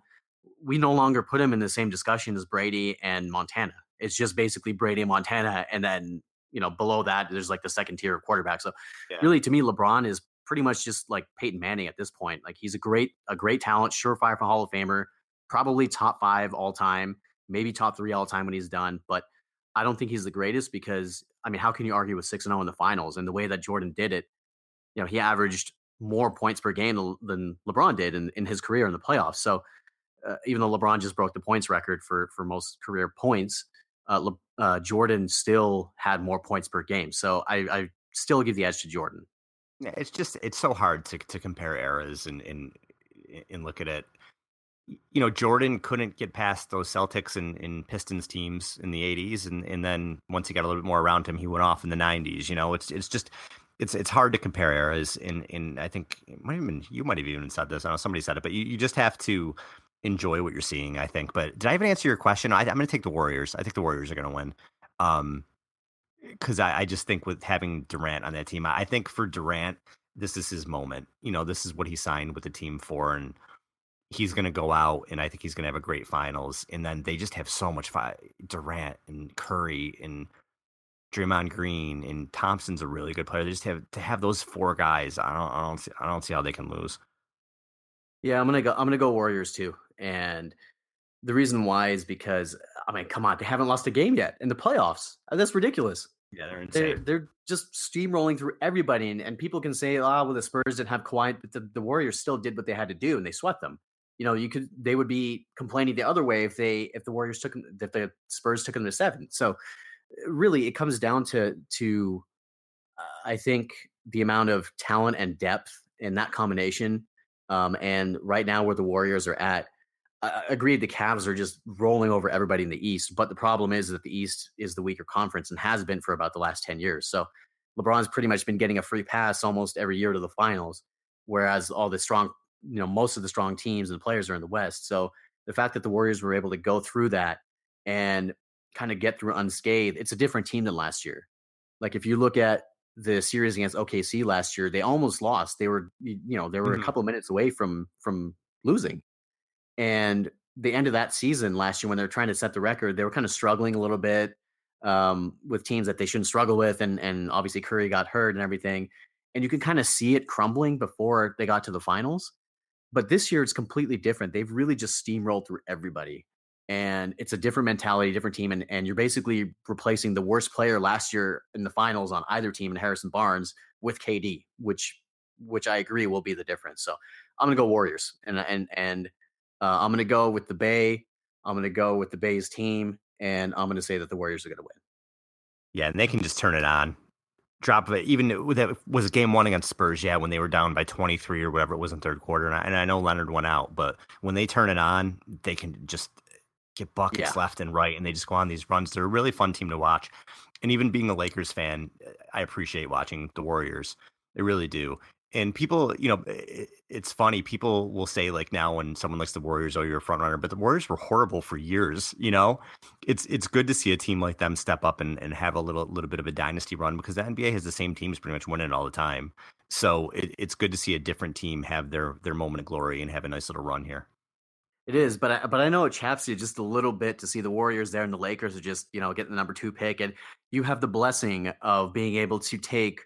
we no longer put him in the same discussion as Brady and Montana. It's just basically Brady and Montana, and then you know, below that, there's like the second tier of quarterback. So yeah. really, to me, LeBron is pretty much just like Peyton Manning at this point. Like he's a great, a great talent, surefire for Hall of Famer, probably top five all time, maybe top three all time when he's done. But I don't think he's the greatest because I mean, how can you argue with six and zero in the finals and the way that Jordan did it? You know, he averaged more points per game than LeBron did in, in his career in the playoffs. So uh, even though LeBron just broke the points record for for most career points, uh, Le, uh, Jordan still had more points per game. So I, I still give the edge to Jordan. Yeah, it's just it's so hard to to compare eras and and and look at it. You know, Jordan couldn't get past those Celtics and, and Pistons teams in the '80s, and and then once he got a little bit more around him, he went off in the '90s. You know, it's it's just it's it's hard to compare eras. And and I think might even you might have even said this. I know somebody said it, but you, you just have to enjoy what you're seeing. I think. But did I even answer your question? I, am going to take the Warriors. I think the Warriors are going to win. Um, because I, I just think with having Durant on that team, I think for Durant, this is his moment. You know, this is what he signed with the team for, and he's going to go out, and I think he's going to have a great finals. And then they just have so much fi- Durant and Curry and Draymond Green and Thompson's a really good player. They just have to have those four guys. I don't, I don't, see, I don't see how they can lose. Yeah, I'm gonna go. I'm gonna go Warriors too. And the reason why is because I mean, come on, they haven't lost a game yet in the playoffs. Uh, that's ridiculous. Yeah, they're insane. They're, they're just steamrolling through everybody, and, and people can say, "Oh, well, the Spurs didn't have Kawhi," but the, the Warriors still did what they had to do, and they swept them. You know, you could they would be complaining the other way if they if the Warriors took them if the Spurs took them to seven. So, uh, really, it comes down to to uh, I think the amount of talent and depth in that combination um, and right now, where the Warriors are at, I agreed the Cavs are just rolling over everybody in the East. But the problem is that the East is the weaker conference and has been for about the last 10 years. So LeBron's pretty much been getting a free pass almost every year to the finals, whereas all the strong, you know, most of the strong teams and players are in the West. So the fact that the Warriors were able to go through that and kind of get through unscathed, it's a different team than last year. Like if you look at the series against OKC last year, they almost lost. They were, you know, they were mm-hmm. a couple of minutes away from from losing. And the end of that season last year, when they were trying to set the record, they were kind of struggling a little bit um, with teams that they shouldn't struggle with, and and obviously Curry got hurt and everything, and you can kind of see it crumbling before they got to the finals. But this year, it's completely different. They've really just steamrolled through everybody and it's a different mentality, different team, and and you're basically replacing the worst player last year in the finals on either team in Harrison Barnes with KD, which which I agree will be the difference. So I'm gonna go Warriors, and and and uh, I'm gonna go with the Bay. I'm gonna go with the Bay's team, and I'm gonna say that the Warriors are gonna win. Yeah, and they can just turn it on. Drop it. Even with that was game one against Spurs. Yeah, when they were down by 23 or whatever it was in third quarter, and I, and I know Leonard went out, but when they turn it on, they can just get buckets yeah. left and right, and they just go on these runs. They're a really fun team to watch. And even being a Lakers fan, I appreciate watching the Warriors. I really do. And people, you know, it, it's funny. People will say like now when someone likes the Warriors, oh, you're a front runner, but the Warriors were horrible for years. You know, it's it's good to see a team like them step up and, and have a little little bit of a dynasty run because the NBA has the same teams pretty much winning all the time. So it, it's good to see a different team have their their moment of glory and have a nice little run here. It is, but I, but I know it chaps you just a little bit to see the Warriors there and the Lakers are just you know getting the number two pick, and you have the blessing of being able to take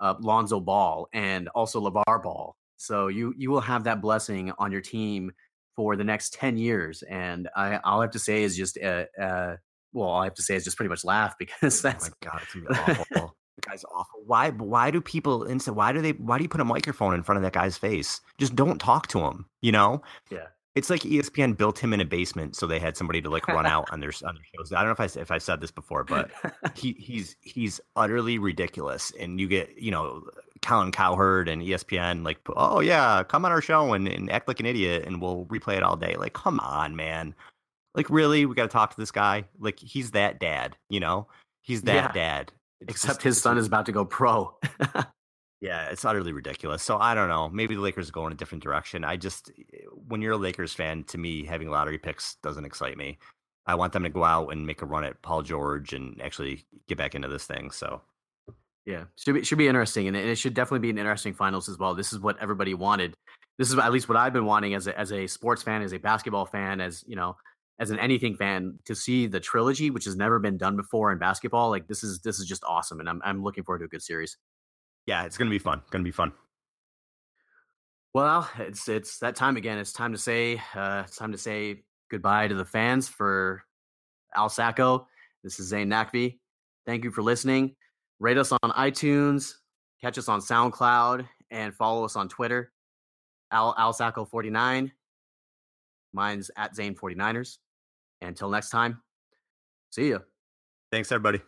uh, Lonzo Ball and also LaVar Ball. So you you will have that blessing on your team for the next ten years, and I all I have to say is just uh, uh well, all I have to say is just pretty much laugh because that's oh my god, it's gonna be awful. the guy's awful. Why? Why do people instant? Why do they? Why do you put a microphone in front of that guy's face? Just don't talk to him. You know? Yeah. It's like ESPN built him in a basement, so they had somebody to like run out on their on their shows. I don't know if I if I said this before, but he he's he's utterly ridiculous. And you get you know Colin Cowherd and ESPN like, oh yeah, come on our show and, and act like an idiot, and we'll replay it all day. Like, come on, man. Like, really, we got to talk to this guy. Like, he's that dad, you know. He's that yeah. dad. It's Except just, his son is about to go pro. Yeah, it's utterly ridiculous. So I don't know. Maybe the Lakers go in a different direction. I just, eh, when you're a Lakers fan, to me, having lottery picks doesn't excite me. I want them to go out and make a run at Paul George and actually get back into this thing. So, yeah, should be should be interesting, and it should definitely be an interesting finals as well. This is what everybody wanted. This is at least what I've been wanting as a as a sports fan, as a basketball fan, as you know, as an anything fan to see the trilogy, which has never been done before in basketball. Like this is this is just awesome, and I'm I'm looking forward to a good series yeah, it's gonna be fun. Gonna be fun. Well, it's it's that time again. It's time to say uh, it's time to say goodbye to the fans for Al Sacco. This is Zane Nakvi. Thank you for listening. Rate us on iTunes, catch us on SoundCloud, and follow us on Twitter. Al Al Sacco 49. Mine's at Zane 49ers. Until next time, see you. Thanks, everybody.